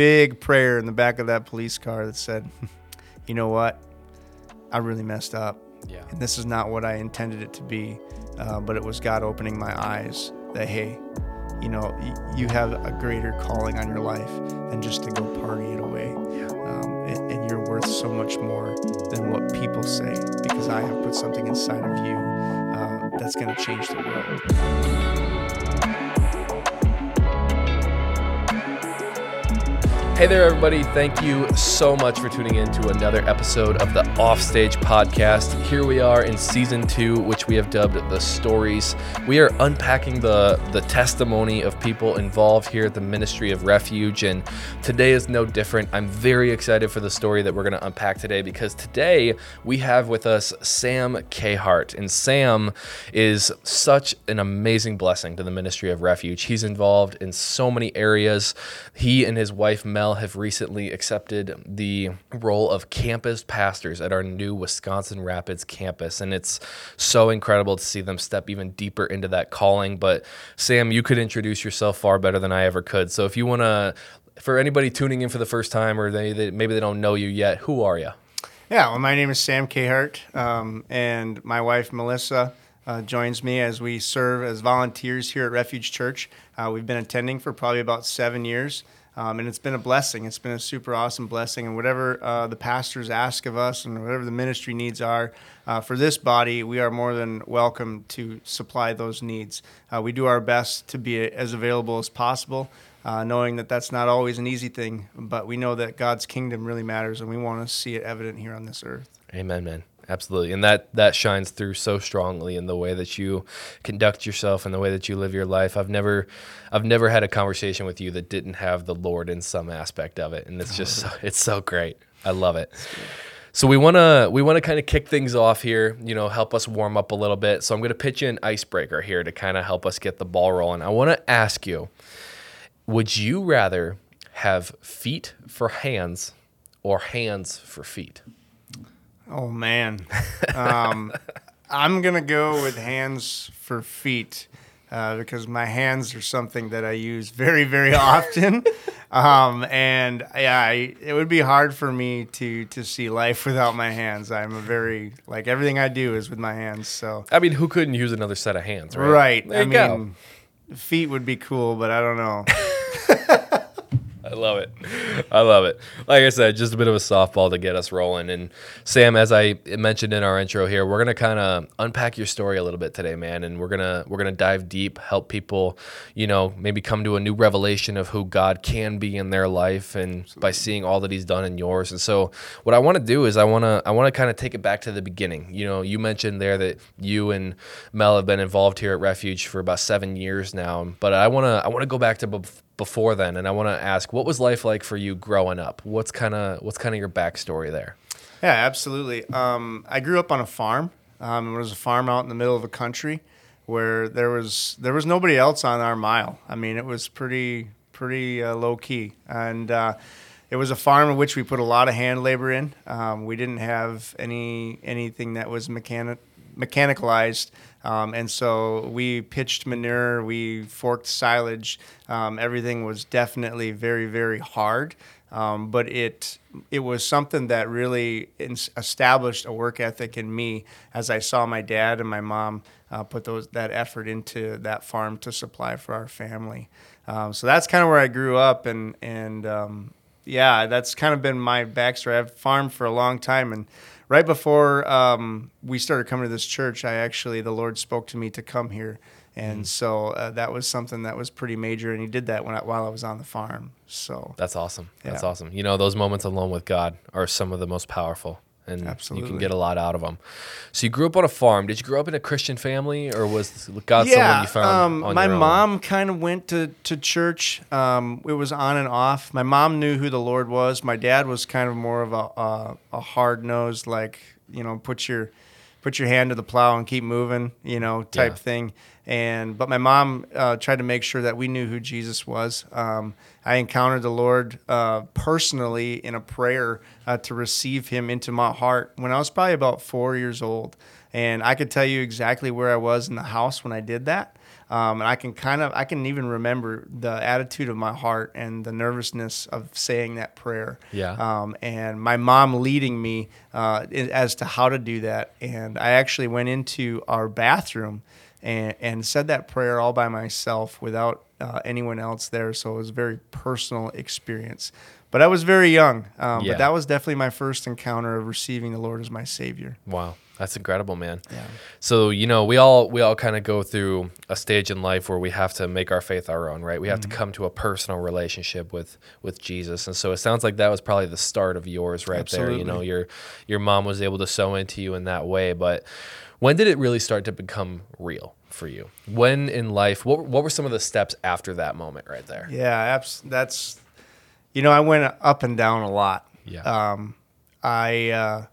big prayer in the back of that police car that said, "You know what? I really messed up, Yeah. and this is not what I intended it to be." Uh, but it was God opening my eyes that hey, you know, y- you have a greater calling on your life than just to go party it away. Um, and, and you're worth so much more than what people say because I have put something inside of you uh, that's going to change the world. Hey there, everybody. Thank you so much for tuning in to another episode of the Offstage Podcast. Here we are in season two, which we have dubbed The Stories. We are unpacking the, the testimony of people involved here at the Ministry of Refuge, and today is no different. I'm very excited for the story that we're going to unpack today because today we have with us Sam Kayhart. And Sam is such an amazing blessing to the Ministry of Refuge. He's involved in so many areas. He and his wife, Mel, have recently accepted the role of campus pastors at our new Wisconsin Rapids campus. And it's so incredible to see them step even deeper into that calling. But Sam, you could introduce yourself far better than I ever could. So if you want to, for anybody tuning in for the first time or they, they maybe they don't know you yet, who are you? Yeah, well, my name is Sam Kayhart, um, and my wife Melissa uh, joins me as we serve as volunteers here at Refuge Church. Uh, we've been attending for probably about seven years, um, and it's been a blessing. It's been a super awesome blessing, and whatever uh, the pastors ask of us and whatever the ministry needs are uh, for this body, we are more than welcome to supply those needs. Uh, we do our best to be as available as possible uh, knowing that that's not always an easy thing, but we know that God's kingdom really matters, and we want to see it evident here on this earth. Amen, man. Absolutely. And that that shines through so strongly in the way that you conduct yourself and the way that you live your life. I've never I've never had a conversation with you that didn't have the Lord in some aspect of it. And it's just so, it's so great. I love it. So we want to we want to kind of kick things off here, you know, help us warm up a little bit. So I'm going to pitch you an icebreaker here to kind of help us get the ball rolling. I want to ask you, would you rather have feet for hands or hands for feet? Oh man, um, I'm gonna go with hands for feet uh, because my hands are something that I use very, very often, um, and yeah, I, it would be hard for me to to see life without my hands. I'm a very like everything I do is with my hands. So I mean, who couldn't use another set of hands, right? right, There I you go. mean, feet would be cool, but I don't know. I love it. I love it. Like I said, just a bit of a softball to get us rolling. And Sam, as I mentioned in our intro here, we're gonna kind of unpack your story a little bit today, man. And we're gonna we're gonna dive deep, help people, you know, maybe come to a new revelation of who God can be in their life, and by seeing all that He's done in yours. And so, what I want to do is I want to I want to kind of take it back to the beginning. You know, you mentioned there that you and Mel have been involved here at Refuge for about seven years now, but I want to I want to go back to. bef- before then, and I want to ask, what was life like for you growing up? What's kind of what's kind of your backstory there? Yeah, absolutely. Um, I grew up on a farm. Um, it was a farm out in the middle of a country where there was there was nobody else on our mile. I mean, it was pretty pretty uh, low key, and uh, it was a farm in which we put a lot of hand labor in. Um, we didn't have any anything that was mechanic mechanicalized. Um, and so we pitched manure, we forked silage. Um, everything was definitely very, very hard. Um, but it it was something that really established a work ethic in me as I saw my dad and my mom uh, put those that effort into that farm to supply for our family. Um, so that's kind of where I grew up, and and um, yeah, that's kind of been my backstory. I've farmed for a long time, and right before um, we started coming to this church, I actually the Lord spoke to me to come here, and so uh, that was something that was pretty major, and He did that when I, while I was on the farm. So That's awesome. That's awesome. You know, those moments alone with God are some of the most powerful, and you can get a lot out of them. So you grew up on a farm. Did you grow up in a Christian family, or was God someone you found um, my mom kind of went to, to church. Um, it was on and off. My mom knew who the Lord was. My dad was kind of more of a, a, a hard nosed, like you know, put your put your hand to the plow and keep moving, you know, type Yeah. thing. And but my mom uh, tried to make sure that we knew who Jesus was. Um, I encountered the Lord uh, personally in a prayer uh, to receive Him into my heart when I was probably about four years old, and I could tell you exactly where I was in the house when I did that. Um, and I can kind of, I can even remember the attitude of my heart and the nervousness of saying that prayer. Yeah. Um, and my mom leading me uh, as to how to do that. And I actually went into our bathroom and, and said that prayer all by myself without uh, anyone else there. So it was a very personal experience. But I was very young. Um, Yeah. But that was definitely my first encounter of receiving the Lord as my Savior. Wow, that's incredible, man. Yeah. So you know, we all we all kind of go through a stage in life where we have to make our faith our own, right? We have Mm-hmm. to come to a personal relationship with with Jesus, and so it sounds like that was probably the start of yours, right there. You know, your your mom was able to sow into you in that way, but when did it really start to become real for you? When in life? What what were some of the steps after that moment, right there? Yeah, abs- that's, you know, I went up and down a lot. Yeah. Um, I uh,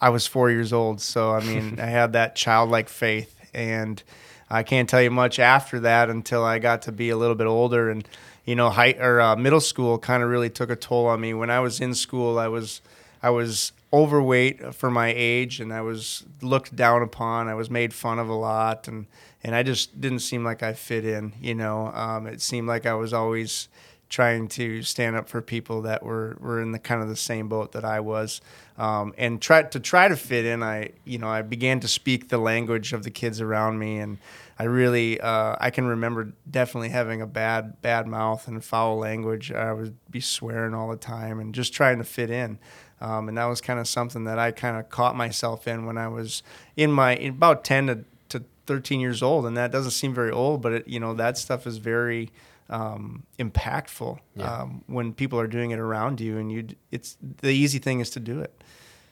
I was four years old, so I mean, I had that childlike faith, and I can't tell you much after that until I got to be a little bit older, and you know, high or uh, middle school kind of really took a toll on me. When I was in school, I was I was overweight for my age, and I was looked down upon. I was made fun of a lot, and and I just didn't seem like I fit in. You know, um, it seemed like I was always trying to stand up for people that were, were in the kind of the same boat that I was, um, and try to try to fit in. I you know I began to speak the language of the kids around me, and I really uh, I can remember definitely having a bad bad mouth and foul language. I would be swearing all the time and just trying to fit in. Um, and that was kind of something that I kind of caught myself in when I was in my in about ten to, to thirteen years old, and that doesn't seem very old, but it, you know that stuff is very um, impactful Yeah. um, when people are doing it around you, and you it's the easy thing is to do it,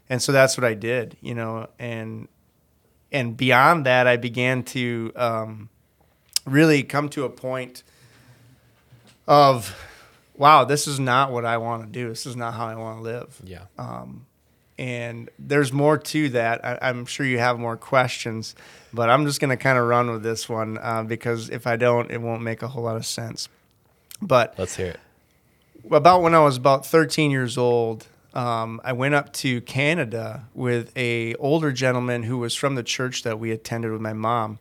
and so that's what I did, you know, and and beyond that, I began to um, really come to a point of, wow, this is not what I want to do. This is not how I want to live. Yeah. And there's more to that. I, I'm sure you have more questions, but I'm just going to kind of run with this one uh, because if I don't, it won't make a whole lot of sense. But Let's hear it. about when I was about 13 years old, um, I went up to Canada with a older gentleman who was from the church that we attended with my mom,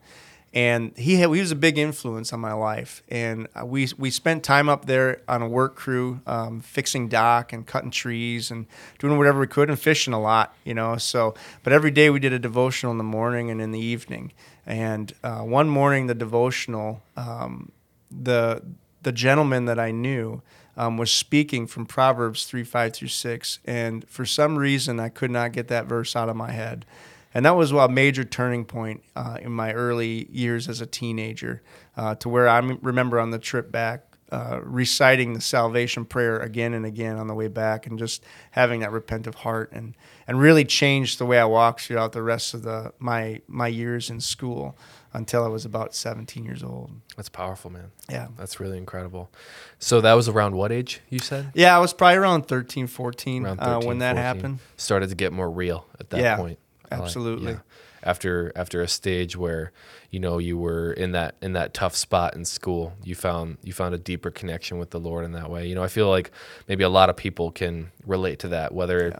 and he had, he was a big influence on my life. And we we spent time up there on a work crew, um, fixing dock and cutting trees and doing whatever we could and fishing a lot, you know. So, but every day we did a devotional in the morning and in the evening. And uh, one morning, the devotional, um, the the gentleman that I knew um, was speaking from Proverbs 3 5 through 6. And for some reason, I could not get that verse out of my head. And that was a major turning point uh, in my early years as a teenager, uh, to where I remember on the trip back uh, reciting the salvation prayer again and again on the way back, and just having that repentant heart, and and really changed the way I walked throughout the rest of the my my years in school until I was about 17 years old. That's powerful, man. Yeah. That's really incredible. So that was around what age you said? Yeah, I was probably around 13, 14 Around uh, when that 14. happened. Started to get more real at that Yeah, point. I like- absolutely. yeah. After after a stage where you know you were in that in that tough spot in school, you found you found a deeper connection with the Lord in that way. You know, I feel like maybe a lot of people can relate to that, whether Yeah.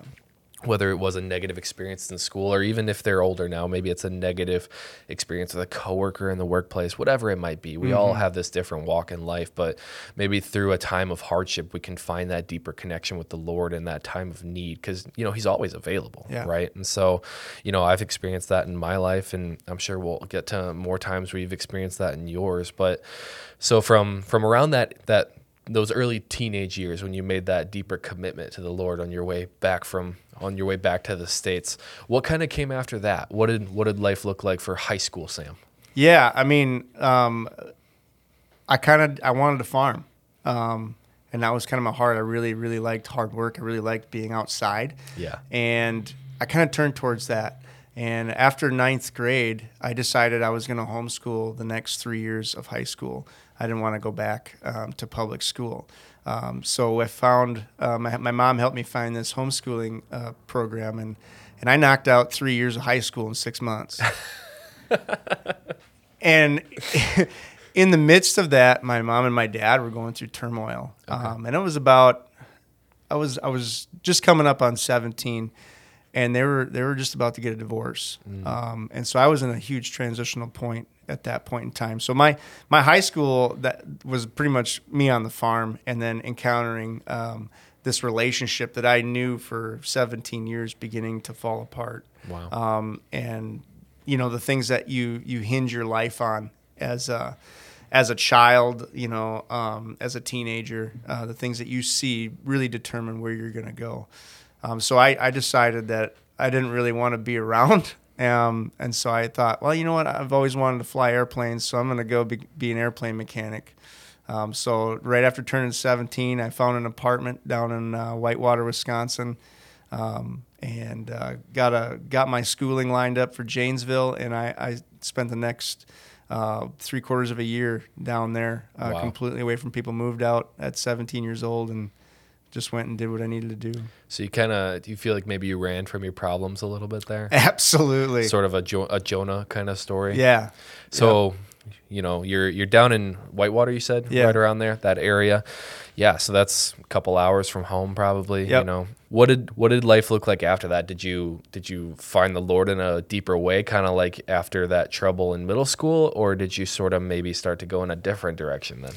Whether it was a negative experience in school or even if they're older now, maybe it's a negative experience with a coworker in the workplace, whatever it might be. We Mm-hmm. all have this different walk in life, but maybe through a time of hardship, we can find that deeper connection with the Lord in that time of need because, you know, He's always available, Yeah. right? And so, you know, I've experienced that in my life, and I'm sure we'll get to more times where you've experienced that in yours. But so from from around that that those early teenage years when you made that deeper commitment to the Lord on your way back from on your way back to the states, what kind of came after that? What did what did life look like for high school Sam? Yeah, I mean, um, I kind of I wanted to farm, um, and that was kind of my heart. I really, really liked hard work. I really liked being outside. Yeah. and I kind of turned towards that. And after ninth grade, I decided I was going to homeschool the next three years of high school. I didn't want to go back um, to public school. Um, so I found uh, my, my mom helped me find this homeschooling uh, program, and and I knocked out three years of high school in six months. and in the midst of that, my mom and my dad were going through turmoil, um, and it was about I was I was just coming up on 17, and they were they were just about to get a divorce, Mm. um, and so I was in a huge transitional point at that point in time. So my my high school that was pretty much me on the farm, and then encountering um, this relationship that I knew for 17 years beginning to fall apart Wow. um, and you know the things that you you hinge your life on as a as a child, you know, um, as a teenager, uh, the things that you see really determine where you're going to go. Um, so I, I decided that I didn't really want to be around. Um, and so I thought, well, you know what? I've always wanted to fly airplanes, so I'm going to go be, be an airplane mechanic. Um, so right after turning 17, I found an apartment down in uh, Whitewater, Wisconsin um, and uh, got a got my schooling lined up for Janesville, and I, I spent the next uh, three quarters of a year down there, uh, Wow. completely away from people. Moved out at 17 years old, and just went and did what I needed to do. So you kind of do you feel like maybe you ran from your problems a little bit there? Absolutely, Sort of a, jo- a Jonah kind of story. yeah. So, you know, you're you're down in Whitewater, you said, Yeah. right around there, that area. Yeah, so that's a couple hours from home, probably. You know, what did what did life look like after that? Did you did you find the Lord in a deeper way, kind of like after that trouble in middle school, or did you sort of maybe start to go in a different direction then?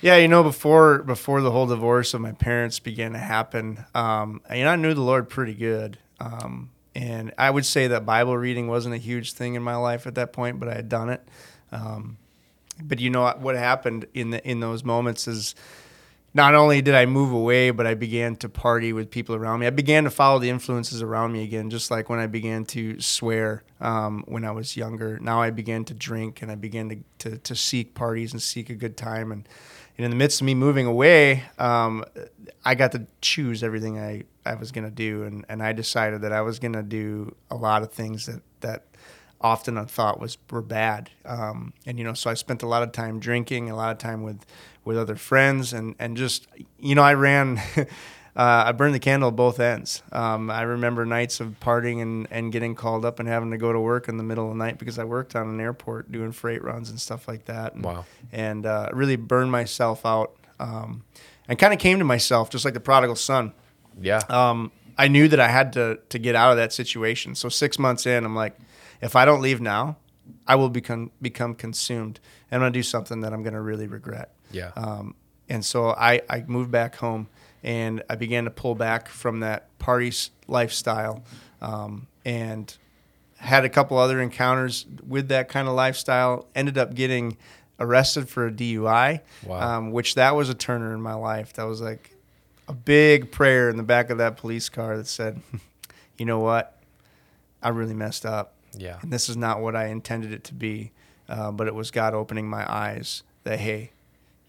Yeah, you know, before before the whole divorce of my parents began to happen, um, you know, I knew the Lord pretty good, um, and I would say that Bible reading wasn't a huge thing in my life at that point, but I had done it. Um, but you know what, happened in the in those moments is not only did I move away, but I began to party with people around me. I began to follow the influences around me again, just like when I began to swear um, when I was younger. Now I began to drink and I began to, to, to seek parties and seek a good time. And, and in the midst of me moving away, um, I got to choose everything I, I was going to do. And, and I decided that I was going to do a lot of things that, that often I thought was were bad. Um, and you know, so I spent a lot of time drinking, a lot of time with with other friends, and and just you know, I ran. Uh, I burned the candle at both ends. Um, I remember nights of partying and, and getting called up and having to go to work in the middle of the night because I worked on an airport doing freight runs and stuff like that. And, Wow. And uh, really burned myself out um, and kind of came to myself just like the prodigal son Yeah. um, I knew that I had to to get out of that situation. So six months in, I'm like, if I don't leave now, I will become become consumed, and I'm gonna do something that I'm gonna really regret. yeah. Um, and so I, I moved back home, and I began to pull back from that party lifestyle, um, and had a couple other encounters with that kind of lifestyle. Ended up getting arrested for a DUI, Wow. um, which that was a turner in my life. That was like a big prayer in the back of that police car that said, "You know what? I really messed up, yeah. and this is not what I intended it to be." Uh, but it was God opening my eyes that hey,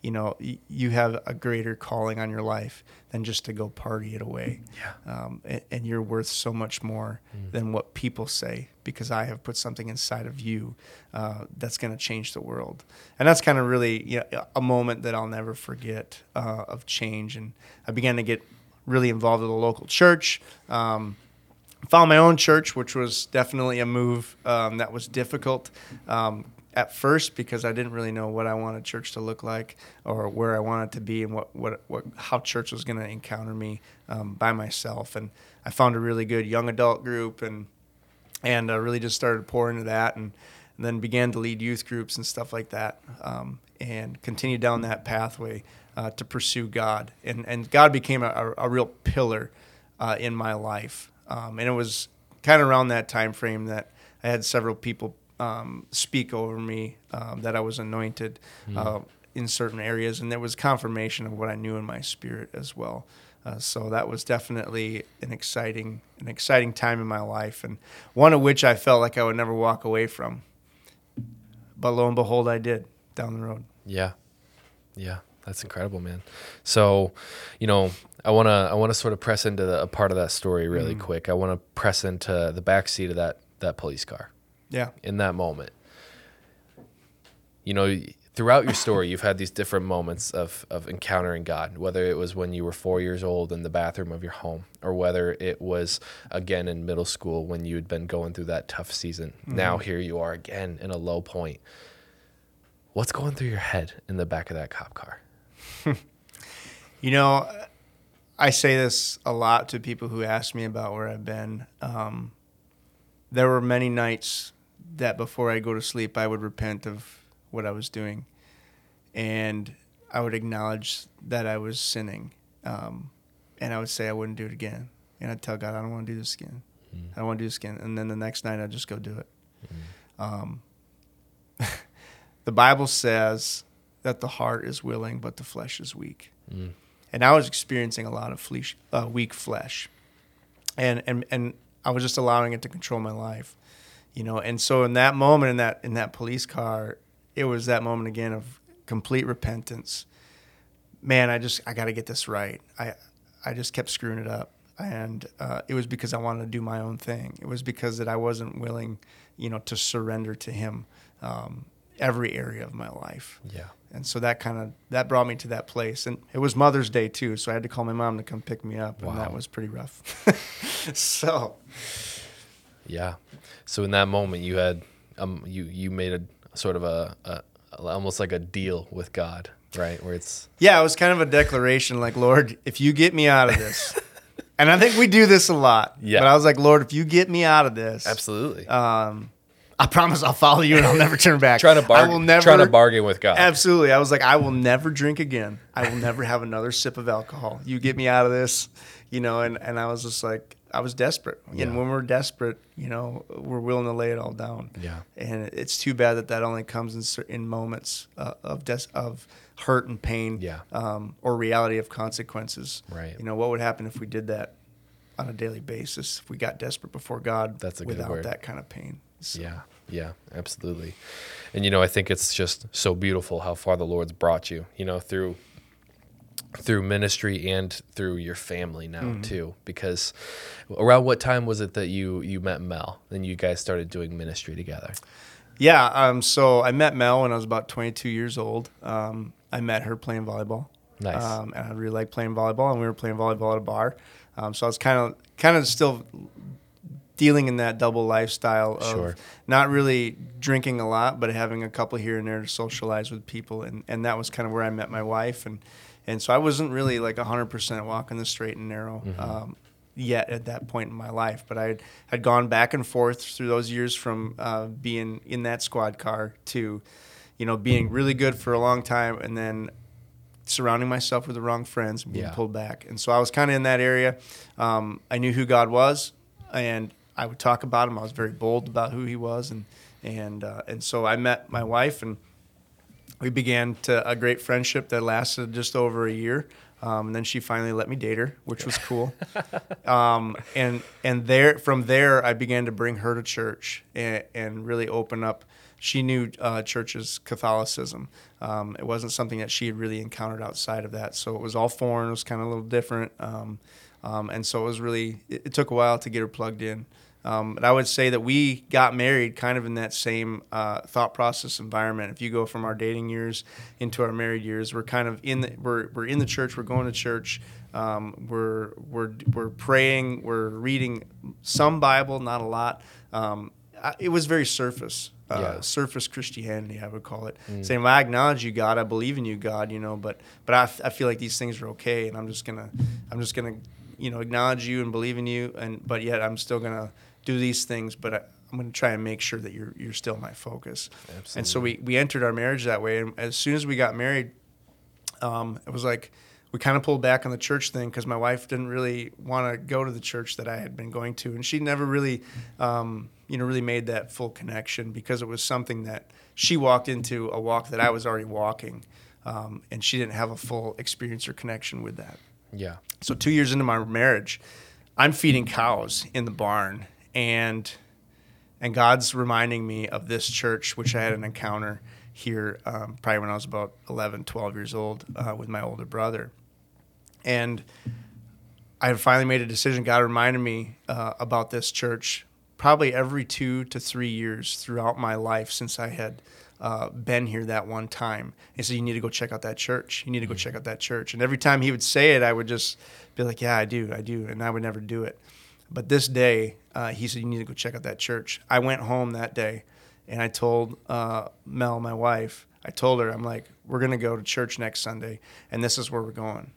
you know, y- you have a greater calling on your life than just to go party it away. Yeah. Um, and, and you're worth so much more than what people say because I have put something inside of you uh, that's going to change the world. And that's kind of really you know, a moment that I'll never forget uh, of change. And I began to get really involved with a local church. Um, found my own church, which was definitely a move um, that was difficult um, at first because I didn't really know what I wanted church to look like or where I wanted to be and what, what, what how church was going to encounter me um, by myself. And I found a really good young adult group and and uh, really just started pouring into that and, and then began to lead youth groups and stuff like that um, and continued down that pathway uh, to pursue God. And, and God became a, a, a real pillar uh, in my life. Um, and it was kind of around that time frame that I had several people um, speak over me um, that I was anointed uh, in certain areas, and there was confirmation of what I knew in my spirit as well. Uh, so that was definitely an exciting, an exciting time in my life, and one of which I felt like I would never walk away from. But lo and behold, I did down the road. Yeah. Yeah. That's incredible, man. So, you know, I want to I want to sort of press into the, a part of that story really quick. I want to press into the back seat of that that police car Yeah, in that moment. You know, throughout your story, you've had these different moments of of encountering God, whether it was when you were 4 years old in the bathroom of your home or whether it was again in middle school when you had been going through that tough season. Now here you are again in a low point. What's going through your head in the back of that cop car? you know, I say this a lot to people who ask me about where I've been. Um, there were many nights that before I go to sleep, I would repent of what I was doing, and I would acknowledge that I was sinning, um, and I would say I wouldn't do it again, and I'd tell God I don't want to do this again. Mm. I don't want to do this again, and then the next night I'd just go do it. Um, the Bible says that the heart is willing, but the flesh is weak Mm. and I was experiencing a lot of flesh, uh, weak flesh, and and and I was just allowing it to control my life, you know. And so in that moment, in that in that police car, it was that moment again of complete repentance. Man, I just I got to get this right. I I just kept screwing it up, and uh, it was because I wanted to do my own thing. It was because that I wasn't willing, you know, to surrender to Him um, every area of my life Yeah. and so that kind of that brought me to that place and it was mother's day too so i had to call my mom to come pick me up and that was pretty rough so Yeah. So in that moment, you had um you you made a sort of a, a almost like a deal with God, right? Where it's yeah it was kind of a declaration like lord if you get me out of this and i think we do this a lot Yeah. but i was like lord if you get me out of this absolutely um i promise i'll follow you and i'll never turn back trying to bargain, i will never trying to bargain with God. Absolutely. I was like, I will never drink again. I will never have another sip of alcohol. You get me out of this, you know, and, and I was just like, I was desperate. Yeah. And when we're desperate, you know, we're willing to lay it all down. Yeah. And it's too bad that that only comes in, cer- in moments uh, of des- of hurt and pain Yeah. um, or reality of consequences. Right. You know, what would happen if we did that on a daily basis, if we got desperate before God That's a good without word. that kind of pain? So- Yeah, yeah, absolutely. And you know, I think it's just so beautiful how far the Lord's brought you. You know, through through ministry and through your family now Mm-hmm. too. Because around what time was it that you you met Mel and you guys started doing ministry together? Yeah. Um, so I met Mel when I was about 22 years old. Um, I met her playing volleyball. Nice. Um, and I really liked playing volleyball, and we were playing volleyball at a bar. Um, so I was kind of kind of still dealing in that double lifestyle of Sure. not really drinking a lot, but having a couple here and there to socialize with people, and, and that was kind of where I met my wife, and and so I wasn't really like 100% walking the straight and narrow. Um, yet at that point in my life, but I had gone back and forth through those years from uh, being in that squad car to, you know, being really good for a long time, and then surrounding myself with the wrong friends and being Yeah. pulled back. And so I was kind of in that area. Um, I knew who God was, and I would talk about him. I was very bold about who he was, and and uh, and so I met my wife, and we began to a great friendship that lasted just over a year. Um, and then she finally let me date her, which was cool. um, and and there from there, I began to bring her to church and, and really open up. She knew uh, church's Catholicism. Um, it wasn't something that she had really encountered outside of that, so it was all foreign. It was kind of a little different, um, um, and so it was really. It, it took a while to get her plugged in. Um, but I would say that we got married kind of in that same uh, thought process environment. If you go from our dating years into our married years, we're kind of in the we're, we're in the church. We're going to church. Um, we're we're we're praying. We're reading some Bible, not a lot. Um, I- it was very surface. Uh, Yeah. surface Christianity, I would call it. Saying, "Well, I acknowledge you, God. I believe in you, God. You know, but but I, f- I feel like these things are okay, and I'm just gonna I'm just gonna you know acknowledge you and believe in you, and but yet I'm still gonna do these things, but I, I'm gonna try and make sure that you're you're still my focus. Absolutely. And so we we entered our marriage that way, and as soon as we got married, um, it was like we kind of pulled back on the church thing because my wife didn't really want to go to the church that I had been going to, and she never really, um, you know, really made that full connection because it was something that she walked into a walk that I was already walking, um, and she didn't have a full experience or connection with that. Yeah. So two years into my marriage, I'm feeding cows in the barn, and and God's reminding me of this church, which I had an encounter here um, probably when I was about 11, 12 years old uh, with my older brother. And I had finally made a decision. God reminded me uh, about this church probably every two to three years throughout my life since I had uh, been here that one time. He said, You need to go check out that church. You need to go check out that church. And every time he would say it, I would just be like, Yeah, I do. I do. And I would never do it. But this day, uh, he said, You need to go check out that church. I went home that day and I told uh, Mel, my wife, I told her, I'm like, We're going to go to church next Sunday, and this is where we're going.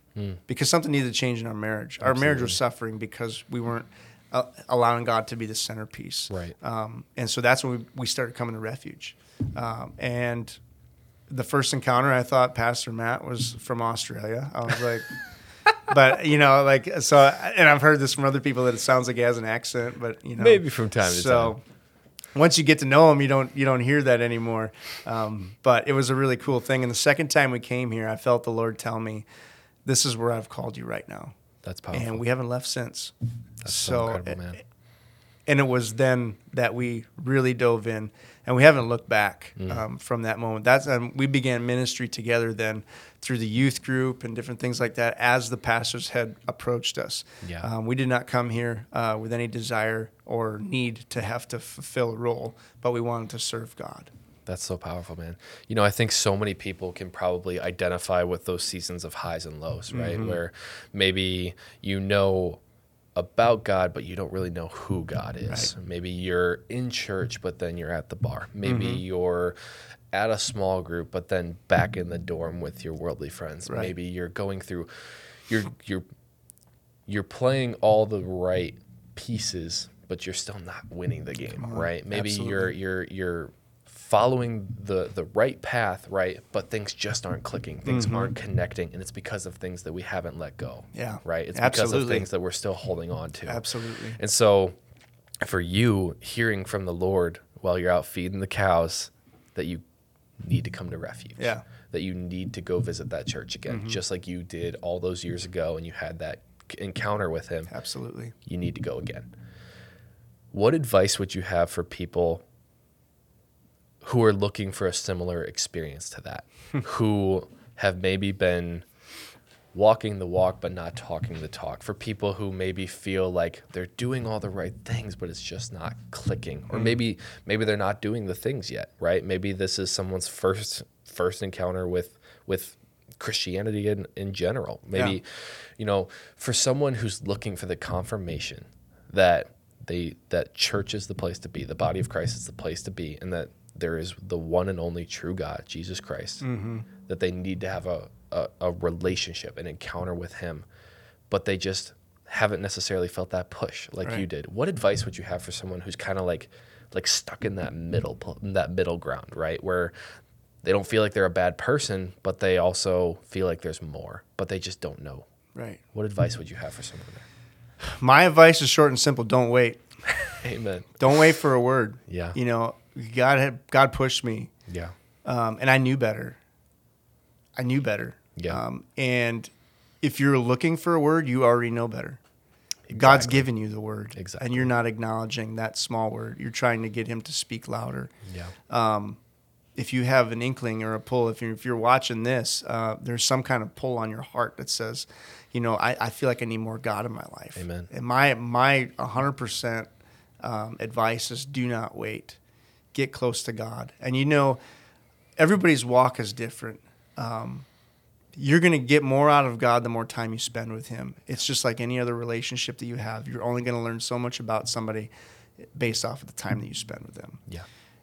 because something needed to change in our marriage. Our marriage was suffering because we weren't uh, allowing God to be the centerpiece. Right. Um, and so that's when we, we started coming to refuge. Um, and the first encounter, I thought Pastor Matt was from Australia. I was like, but you know, like so, and I've heard this from other people that it sounds like he has an accent, but you know, Maybe from time to time. so, time. once you get to know him, you don't you don't hear that anymore. Um, but it was a really cool thing. And the second time we came here, I felt the Lord tell me, "This is where I've called you right now," That's powerful. and we haven't left since. That's so, so incredible, man. and it was then that we really dove in and we haven't looked back Mm. um, from that moment that's um, we began ministry together then through the youth group and different things like that as the pastors had approached us Yeah. um, we did not come here uh, with any desire or need to have to fulfill a role but we wanted to serve god That's so powerful, man. You know, I think so many people can probably identify with those seasons of highs and lows, right? Where maybe you know about God, but you don't really know who God is. Maybe you're in church, but then you're at the bar. Maybe you're at a small group, but then back in the dorm with your worldly friends. Right. Maybe you're going through, you're you're you're playing all the right pieces, but you're still not winning the game, right? Maybe you're you're you're following the the right path, right? But things just aren't clicking. Things aren't connecting, and it's because of things that we haven't let go. Yeah, Right? It's because of absolutely. things that we're still holding on to. absolutely And so for you hearing from the Lord while you're out feeding the cows that you need to come to refuge. Yeah. Mm-hmm. That you need to go visit that church again, just like you did all those years ago and you had that encounter with him absolutely you need to go again. What advice would you have for people who are looking for a similar experience to that, hmm. who have maybe been walking the walk but not talking the talk? For people who maybe feel like they're doing all the right things but it's just not clicking, or hmm. maybe maybe they're not doing the things yet, right? Maybe this is someone's first first encounter with with Christianity in, in general. Maybe, Yeah. you know, for someone who's looking for the confirmation that they that church is the place to be, the body of Christ is the place to be, and that there is the one and only true God, Jesus Christ, mm-hmm. that they need to have a, a, a relationship, an encounter with Him, but they just haven't necessarily felt that push like you did. What advice would you have for someone who's kind of like like stuck in that middle pl- that middle ground, right? Where they don't feel like they're a bad person, but they also feel like there's more, but they just don't know. right What advice would you have for someone my advice is short and simple don't wait? Amen. don't wait for a word Yeah. you know god had god pushed me Yeah. um, and I knew better. I knew better. Yeah. Um, and if you're looking for a word, you already know better. God's given you the word, Exactly. and you're not acknowledging that small word. You're trying to get Him to speak louder. Yeah. If you have an inkling or a pull, if you're if you're watching this, uh, there's some kind of pull on your heart that says, you know, I, I feel like I need more God in my life. Amen. And my my 100 percent um, advice is do not wait. Get close to God, and you know, everybody's walk is different. Um, you're going to get more out of God the more time you spend with Him. It's just like any other relationship that you have. You're only going to learn so much about somebody based off of the time that you spend with them. Yeah.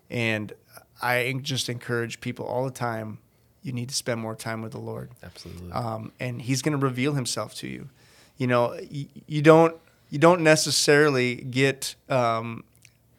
And I just encourage people all the time you need to spend more time with the Lord. Absolutely. Um, and He's going to reveal Himself to you. You know, you, you don't you don't necessarily get um,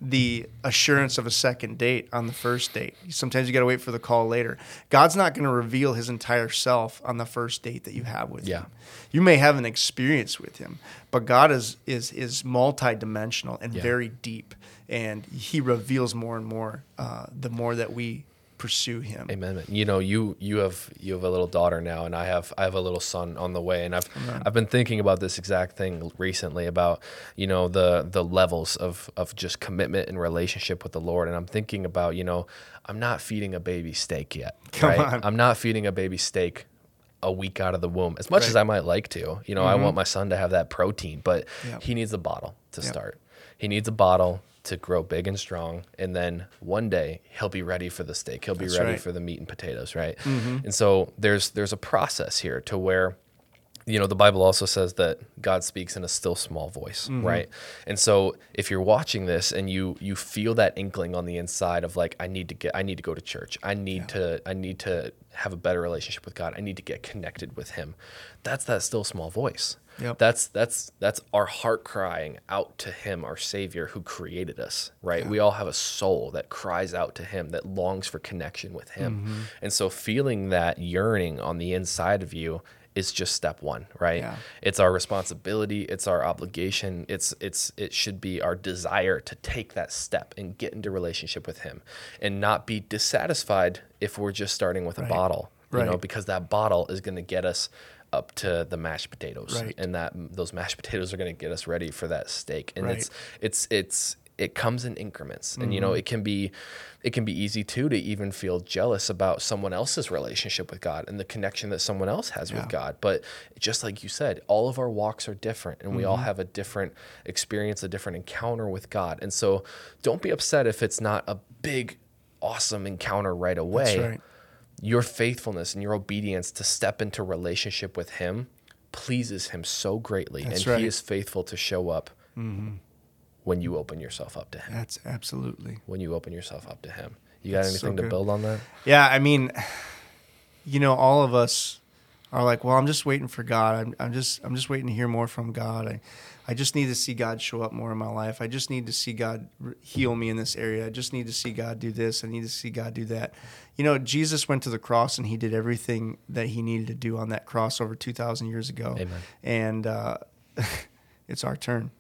the assurance of a second date on the first date. Sometimes you got to wait for the call later. God's not going to reveal His entire self on the first date that you have with Yeah. Him. You may have an experience with Him, but God is is is multidimensional and Yeah. very deep, and He reveals more and more uh, the more that we pursue Him. Amen. You know, you you have you have a little daughter now, and I have I have a little son on the way, and I've I've been thinking about this exact thing recently about you know the the levels of of just commitment and relationship with the Lord, and I'm thinking about you know I'm not feeding a baby steak yet. Come right? on. I'm not feeding a baby steak a week out of the womb as much as I might like to. You know, I mm-hmm. want my son to have that protein, but Yep. he needs a bottle to Yep. start. He needs a bottle to grow big and strong, and then one day he'll be ready for the steak. He'll be That's ready right. for the meat and potatoes, right? Mm-hmm. And so there's there's a process here to where you know the bible also says that god speaks in a still small voice mm-hmm. right? And so if you're watching this and you you feel that inkling on the inside of like i need to get i need to go to church. I need to i need to have a better relationship with god. I need to get connected with him. That's that still small voice Yep. that's that's that's our heart crying out to him our savior who created us right we all have a soul that cries out to him that longs for connection with him Mm-hmm. and so feeling that yearning on the inside of you is just step one right Yeah. it's our responsibility it's our obligation it's it's it should be our desire to take that step and get into relationship with him and not be dissatisfied if we're just starting with a Right. bottle you know because that bottle is going to get us up to the mashed potatoes Right. and that those mashed potatoes are going to get us ready for that steak and Right. it's it's it's it comes in increments and Mm-hmm. you know it can be it can be easy too to even feel jealous about someone else's relationship with god and the connection that someone else has with god but just like you said all of our walks are different and we Mm-hmm. all have a different experience a different encounter with god and so don't be upset if it's not a big awesome encounter right away That's right. Your faithfulness and your obedience to step into relationship with him pleases him so greatly That's and right. Mm-hmm. he is faithful to show up when you open yourself up to him That's absolutely. when you open yourself up to him you got That's so anything to build on that Yeah, I mean, you know, all of us are like, well, I'm just waiting for God. I'm, I'm just, I'm just waiting to hear more from God. I, I just need to see God show up more in my life. I just need to see God heal me in this area. I just need to see God do this. I need to see God do that. You know, Jesus went to the cross and he did everything that he needed to do on that cross over 2,000 years ago. Amen. And uh, it's our turn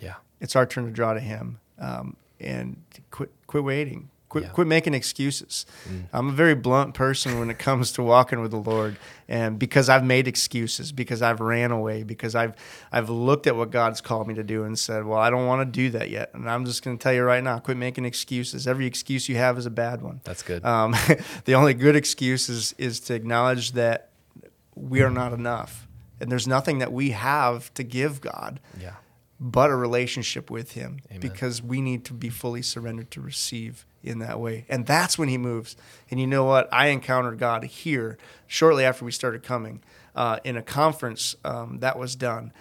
yeah it's our turn to draw to him um, and quit quit waiting quit Yeah. quit making excuses. I'm a very blunt person when it comes to walking with the lord and because i've made excuses because i've ran away because i've i've looked at what god's called me to do and said well i don't want to do that yet and i'm just going to tell you right now quit making excuses. Every excuse you have is a bad one. That's good. Um, the only good excuse is, is to acknowledge that we are not enough and there's nothing that we have to give god. Yeah but a relationship with him Amen. because we need to be fully surrendered to receive in that way. And that's when he moves. And you know what? I encountered God here shortly after we started coming uh, in a conference um, that was done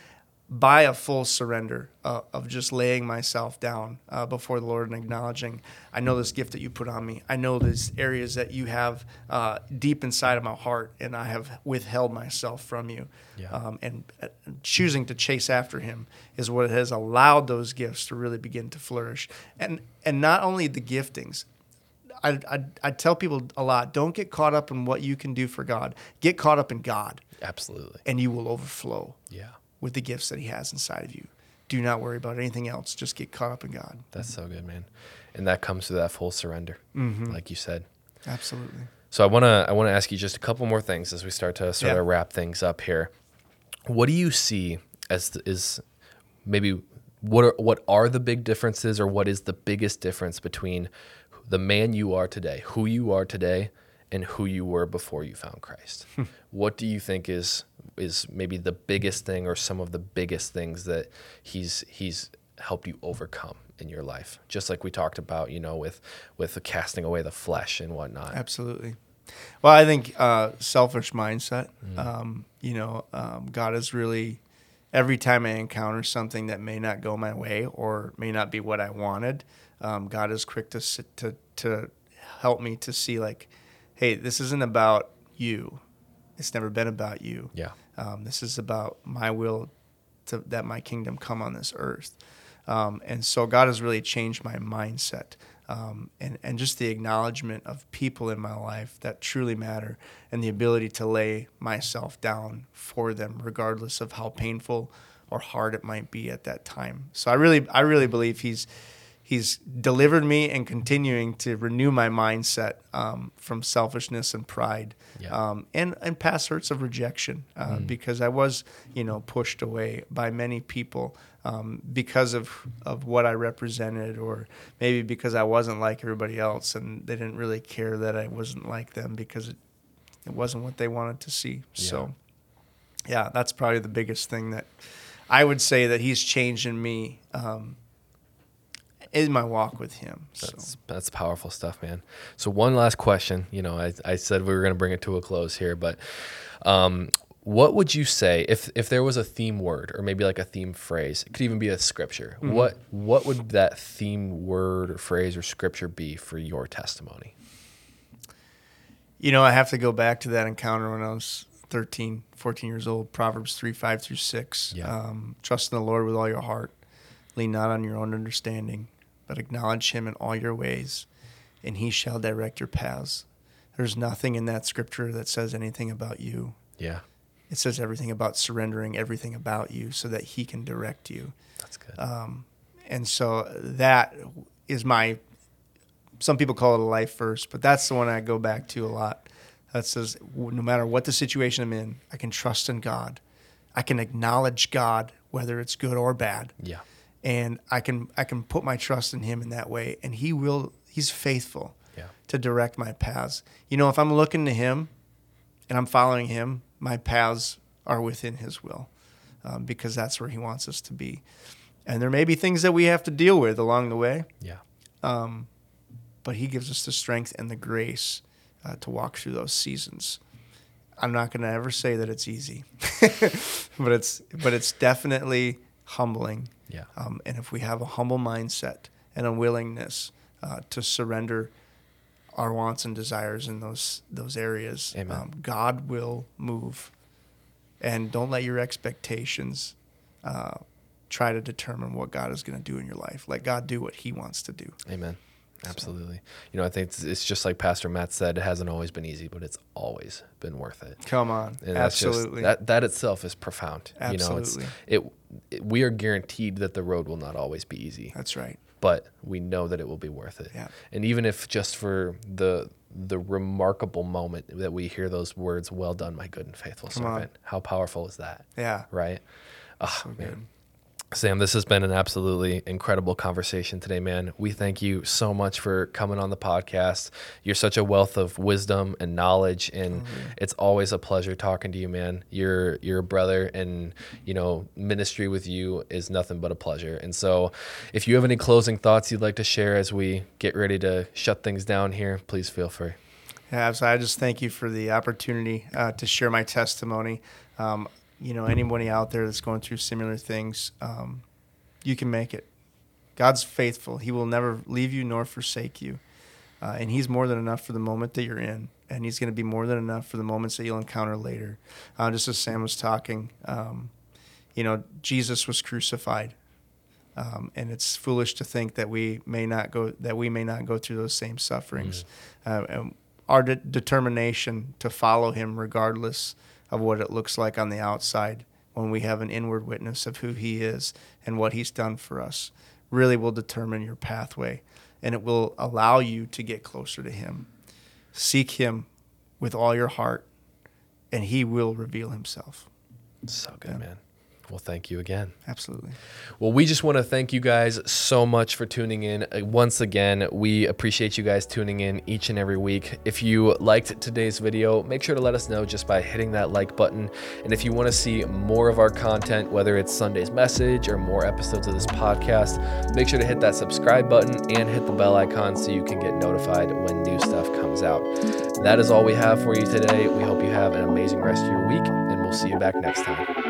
by a full surrender uh, of just laying myself down uh, before the Lord and acknowledging, I know this gift that you put on me. I know these areas that you have uh, deep inside of my heart, and I have withheld myself from you. Yeah. Um, and uh, choosing to chase after Him is what has allowed those gifts to really begin to flourish. And and not only the giftings, I, I, I tell people a lot don't get caught up in what you can do for God. Get caught up in God, absolutely and you will overflow yeah with the gifts that He has inside of you. Do not worry about anything else. Just get caught up in God. that's so good man and that comes through that full surrender Mm-hmm. like you said Absolutely. So I want to I want to ask you just a couple more things as we start to sort Yeah. of wrap things up here. What do you see as the, is maybe what are what are the big differences or what is the biggest difference between the man you are today, who you are today and who you were before you found Christ? what do you think is is maybe the biggest thing or some of the biggest things that he's he's helped you overcome in your life? Just like we talked about, you know, with with the casting away the flesh and whatnot. Absolutely. Well, I think uh, selfish mindset. Um, you know, um, God is really every time I encounter something that may not go my way or may not be what I wanted. Um, God is quick to to to help me to see like, hey, this isn't about you. It's never been about you. Yeah. Um, this is about my will to that my kingdom come on this earth. Um, and so God has really changed my mindset um, and, and just the acknowledgement of people in my life that truly matter and the ability to lay myself down for them, regardless of how painful or hard it might be at that time. So I really, I really believe He's He's delivered me and continuing to renew my mindset um, from selfishness and pride Yeah. um, and and past hurts of rejection uh, because I was you know pushed away by many people um, because of of what I represented or maybe because I wasn't like everybody else and they didn't really care that I wasn't like them because it it wasn't what they wanted to see. So yeah, that's probably the biggest thing that I would say that he's changed in me um, in my walk with him. So That's that's powerful stuff, man. So one last question. You know, I, I said we were going to bring it to a close here, but um, what would you say if if there was a theme word or maybe like a theme phrase? It could even be a scripture. Mm-hmm. What what would that theme word or phrase or scripture be for your testimony? You know, I have to go back to that encounter when I was 13, 14 years old. Proverbs 3, 5 through 6. Yeah. Um, Trust in the Lord with all your heart. Lean not on your own understanding, but acknowledge him in all your ways, and he shall direct your paths. There's nothing in that scripture that says anything about you. Yeah, It says everything about surrendering everything about you so that he can direct you. that's good. Um, and so that is my some people call it a life verse but that's the one i go back to a lot that says no matter what the situation i'm in i can trust in god i can acknowledge god whether it's good or bad yeah, and i can i can put my trust in him in that way and he will he's faithful yeah, to direct my paths. You know if i'm looking to him and i'm following him my paths are within his will um, because that's where he wants us to be. And there may be things that we have to deal with along the way. Yeah. um, but he gives us the strength and the grace uh, to walk through those seasons. I'm not going to ever say that it's easy but it's but it's definitely humbling Yeah. um, and if we have a humble mindset and a willingness uh, to surrender our wants and desires in those those areas, um, God will move. And don't let your expectations uh, try to determine what God is going to do in your life. Let God do what He wants to do. Amen. Absolutely. You know, I think it's, it's just like Pastor Matt said. It hasn't always been easy, but it's always been worth it. Come on, And that's just- absolutely. that that itself is profound. You know, Absolutely. it, it. We are guaranteed that the road will not always be easy, That's right. but we know that it will be worth it. Yeah. And even if just for the the remarkable moment that we hear those words, "Well done, my good and faithful Come on. servant," how powerful is that? Yeah. Right. Oh, So ah, man. good. Sam, this has been an absolutely incredible conversation today, man. We thank you so much for coming on the podcast. You're such a wealth of wisdom and knowledge, and it's always a pleasure talking to you, man. You're you're a brother, and you know ministry with you is nothing but a pleasure. And so, if you have any closing thoughts you'd like to share as we get ready to shut things down here, please feel free. Yeah, so I just thank you for the opportunity uh, to share my testimony. Um, you know, anybody out there that's going through similar things, um, you can make it. God's faithful. He will never leave you nor forsake you. Uh, and He's more than enough for the moment that you're in. And He's going to be more than enough for the moments that you'll encounter later. Uh, just as Sam was talking, um, you know, Jesus was crucified. Um, and it's foolish to think that we may not go that we may not go through those same sufferings. Uh, and our de- determination to follow Him, regardless of what it looks like on the outside, when we have an inward witness of who He is and what He's done for us, really will determine your pathway, and it will allow you to get closer to Him. Seek Him with all your heart, and He will reveal Himself. So good, Yeah. man. Well, thank you again. Absolutely. Well, we just want to thank you guys so much for tuning in. Uh, Once again, we appreciate you guys tuning in each and every week. If you liked today's video, make sure to let us know just by hitting that like button. And if you want to see more of our content, whether it's Sunday's message or more episodes of this podcast, make sure to hit that subscribe button and hit the bell icon so you can get notified when new stuff comes out. That is all we have for you today. We hope you have an amazing rest of your week, and we'll see you back next time.